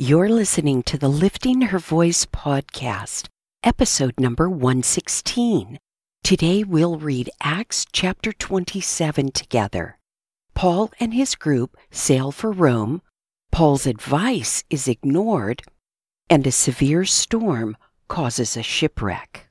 You're listening to the Lifting Her Voice podcast, episode number 116. Today we'll read Acts chapter 27 together. Paul and his group sail for Rome, Paul's advice is ignored, and a severe storm causes a shipwreck.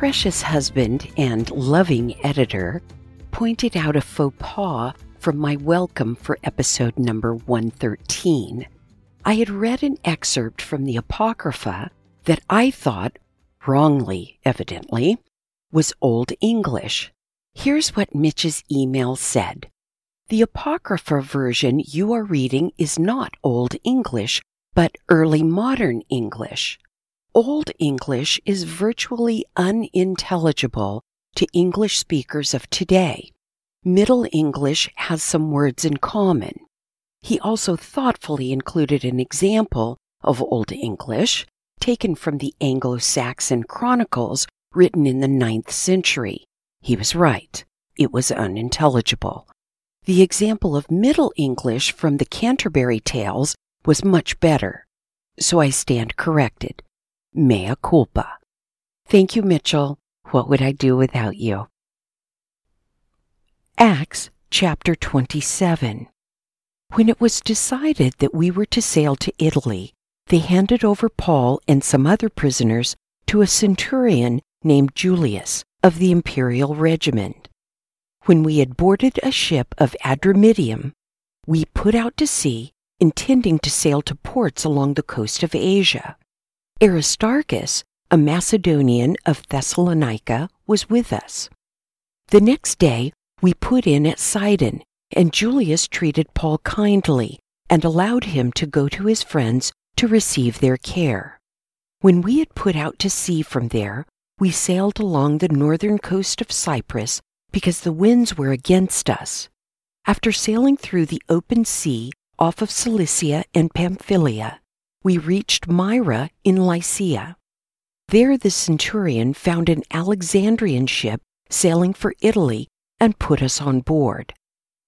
Precious husband and loving editor pointed out a faux pas from my welcome for episode number 113. I had read an excerpt from the Apocrypha that I thought, wrongly evidently, was Old English. Here's what Mitch's email said The Apocrypha version you are reading is not Old English, but Early Modern English. Old English is virtually unintelligible to English speakers of today. Middle English has some words in common. He also thoughtfully included an example of Old English taken from the Anglo Saxon Chronicles written in the ninth century. He was right. It was unintelligible. The example of Middle English from the Canterbury Tales was much better. So I stand corrected. Mea culpa. Thank you, Mitchell. What would I do without you? Acts chapter 27. When it was decided that we were to sail to Italy, they handed over Paul and some other prisoners to a centurion named Julius of the imperial regiment. When we had boarded a ship of Adramyttium, we put out to sea, intending to sail to ports along the coast of Asia. Aristarchus, a Macedonian of Thessalonica, was with us. The next day we put in at Sidon, and Julius treated Paul kindly and allowed him to go to his friends to receive their care. When we had put out to sea from there, we sailed along the northern coast of Cyprus because the winds were against us. After sailing through the open sea off of Cilicia and Pamphylia, we reached Myra in Lycia. There the centurion found an Alexandrian ship sailing for Italy and put us on board.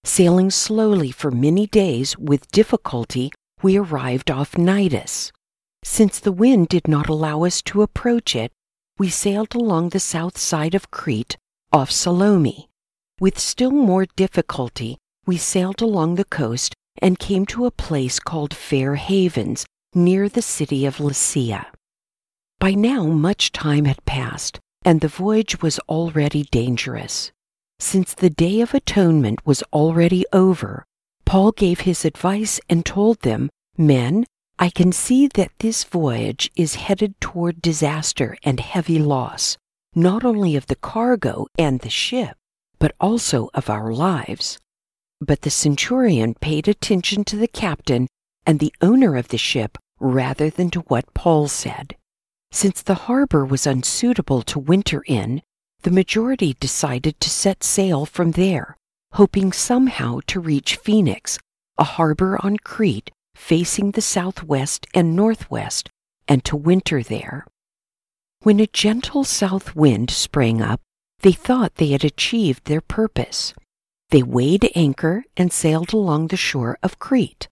Sailing slowly for many days with difficulty, we arrived off Cnidus. Since the wind did not allow us to approach it, we sailed along the south side of Crete off Salmone. With still more difficulty, we sailed along the coast and came to a place called Fair Havens near the city of Lasea. By now much time had passed, and the voyage was already dangerous. Since the Day of Atonement was already over, Paul gave his advice and told them, Men, I can see that this voyage is headed toward disaster and heavy loss, not only of the cargo and the ship, but also of our lives. But the centurion paid attention to the captain and the owner of the ship rather than to what Paul said. Since the harbor was unsuitable to winter in, the majority decided to set sail from there, hoping somehow to reach Phoenix, a harbor on Crete facing the southwest and northwest, and to winter there. When a gentle south wind sprang up, they thought they had achieved their purpose. They weighed anchor and sailed along the shore of Crete.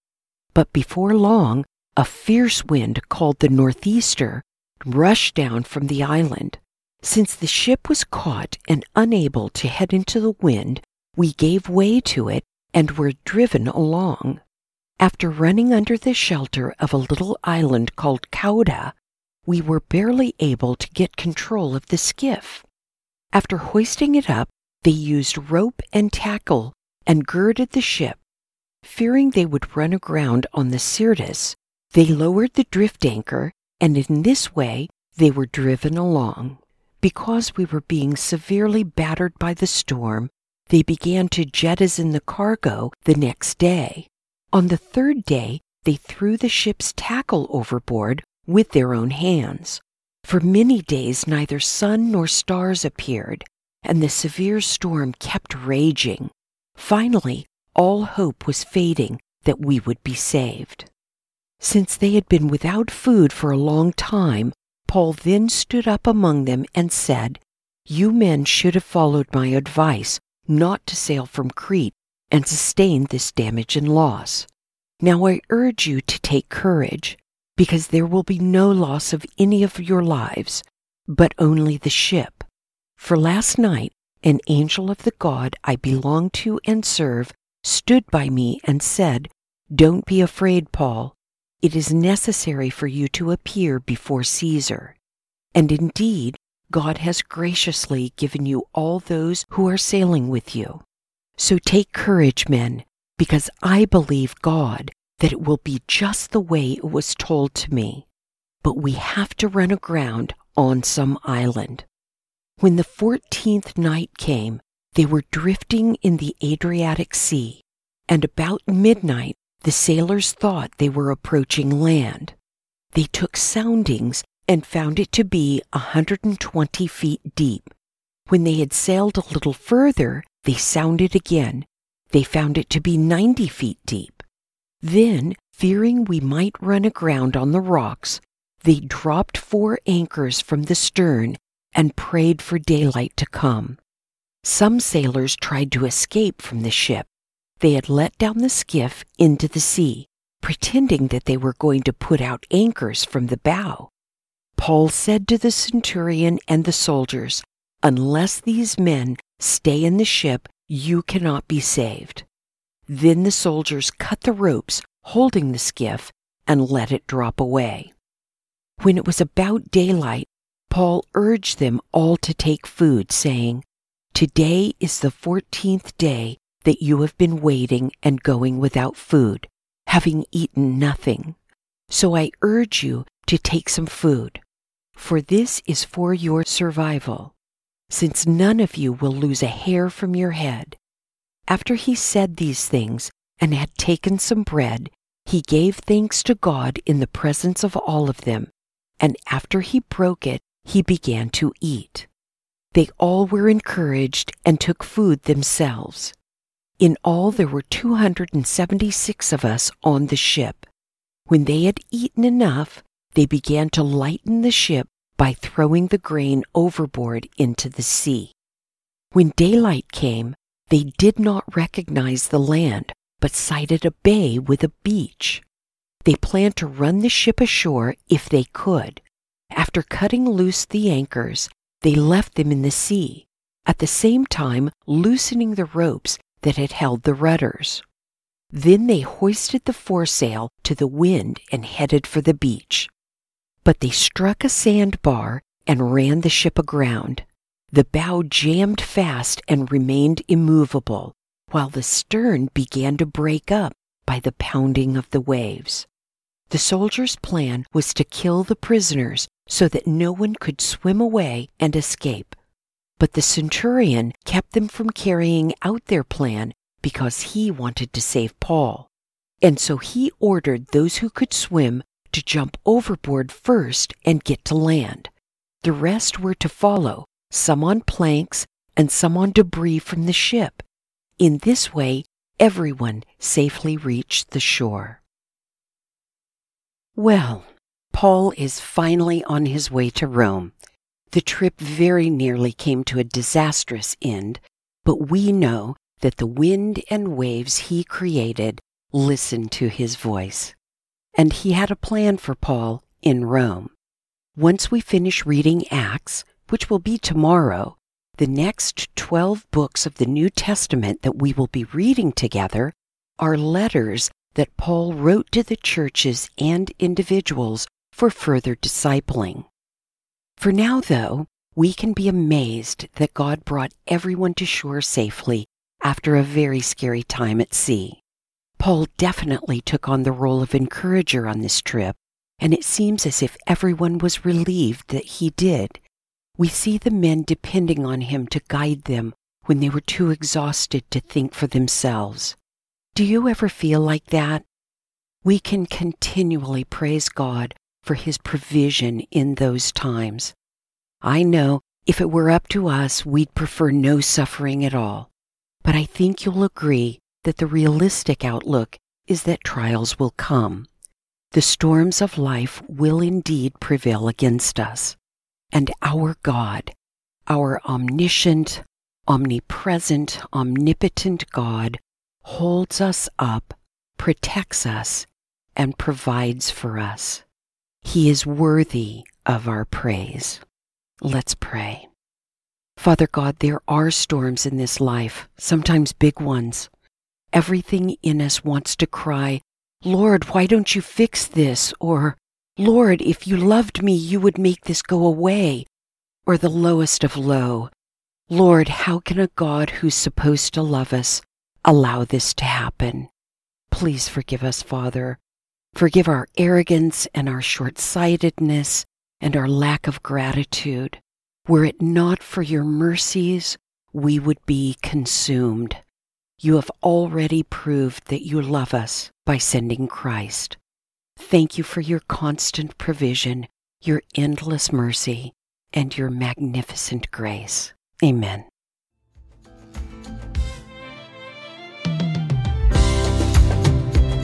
But before long, a fierce wind called the northeaster rushed down from the island. Since the ship was caught and unable to head into the wind, we gave way to it and were driven along. After running under the shelter of a little island called Cauda, we were barely able to get control of the skiff. After hoisting it up, they used rope and tackle and girded the ship. Fearing they would run aground on the Syrtis, they lowered the drift anchor, and in this way they were driven along. Because we were being severely battered by the storm, they began to jettison the cargo the next day. On the third day, they threw the ship's tackle overboard with their own hands. For many days, neither sun nor stars appeared, and the severe storm kept raging. Finally, all hope was fading that we would be saved. Since they had been without food for a long time, Paul then stood up among them and said, You men should have followed my advice not to sail from Crete and sustain this damage and loss. Now I urge you to take courage, because there will be no loss of any of your lives, but only the ship. For last night an angel of the God I belong to and serve stood by me and said, Don't be afraid, Paul. It is necessary for you to appear before Caesar. And indeed, God has graciously given you all those who are sailing with you. So take courage, men, because I believe God that it will be just the way it was told to me. But we have to run aground on some island. When the fourteenth night came, they were drifting in the Adriatic Sea, and about midnight the sailors thought they were approaching land. They took soundings and found it to be a 120 feet deep. When they had sailed a little further, they sounded again. They found it to be 90 feet deep. Then, fearing we might run aground on the rocks, they dropped four anchors from the stern and prayed for daylight to come. Some sailors tried to escape from the ship. They had let down the skiff into the sea, pretending that they were going to put out anchors from the bow. Paul said to the centurion and the soldiers, Unless these men stay in the ship, you cannot be saved. Then the soldiers cut the ropes holding the skiff and let it drop away. When it was about daylight, Paul urged them all to take food, saying, Today is the fourteenth day that you have been waiting and going without food, having eaten nothing. So I urge you to take some food, for this is for your survival, since none of you will lose a hair from your head. After he said these things and had taken some bread, he gave thanks to God in the presence of all of them, and after he broke it, he began to eat. They all were encouraged and took food themselves. In all, there were 276 of us on the ship. When they had eaten enough, they began to lighten the ship by throwing the grain overboard into the sea. When daylight came, they did not recognize the land, but sighted a bay with a beach. They planned to run the ship ashore if they could. After cutting loose the anchors, they left them in the sea, at the same time loosening the ropes that had held the rudders. Then they hoisted the foresail to the wind and headed for the beach. But they struck a sandbar and ran the ship aground. The bow jammed fast and remained immovable, while the stern began to break up by the pounding of the waves. The soldiers' plan was to kill the prisoners so that no one could swim away and escape. But the centurion kept them from carrying out their plan because he wanted to save Paul. And so he ordered those who could swim to jump overboard first and get to land. The rest were to follow, some on planks and some on debris from the ship. In this way, everyone safely reached the shore. Well, Paul is finally on his way to Rome. The trip very nearly came to a disastrous end, but we know that the wind and waves he created listened to his voice. And he had a plan for Paul in Rome. Once we finish reading Acts, which will be tomorrow, the next 12 books of the New Testament that we will be reading together are letters that Paul wrote to the churches and individuals for further discipling. For now, though, we can be amazed that God brought everyone to shore safely after a very scary time at sea. Paul definitely took on the role of encourager on this trip, and it seems as if everyone was relieved that he did. We see the men depending on him to guide them when they were too exhausted to think for themselves. Do you ever feel like that? We can continually praise God for his provision in those times. I know if it were up to us, we'd prefer no suffering at all. But I think you'll agree that the realistic outlook is that trials will come. The storms of life will indeed prevail against us. And our God, our omniscient, omnipresent, omnipotent God, holds us up, protects us, and provides for us. He is worthy of our praise. Let's pray. Father God, there are storms in this life, sometimes big ones. Everything in us wants to cry, Lord, why don't you fix this? Or, Lord, if you loved me, you would make this go away. Or the lowest of low, Lord, how can a God who's supposed to love us allow this to happen? Please forgive us, Father. Forgive our arrogance and our short sightedness and our lack of gratitude. Were it not for your mercies, we would be consumed. You have already proved that you love us by sending Christ. Thank you for your constant provision, your endless mercy, and your magnificent grace. Amen.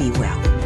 Be well.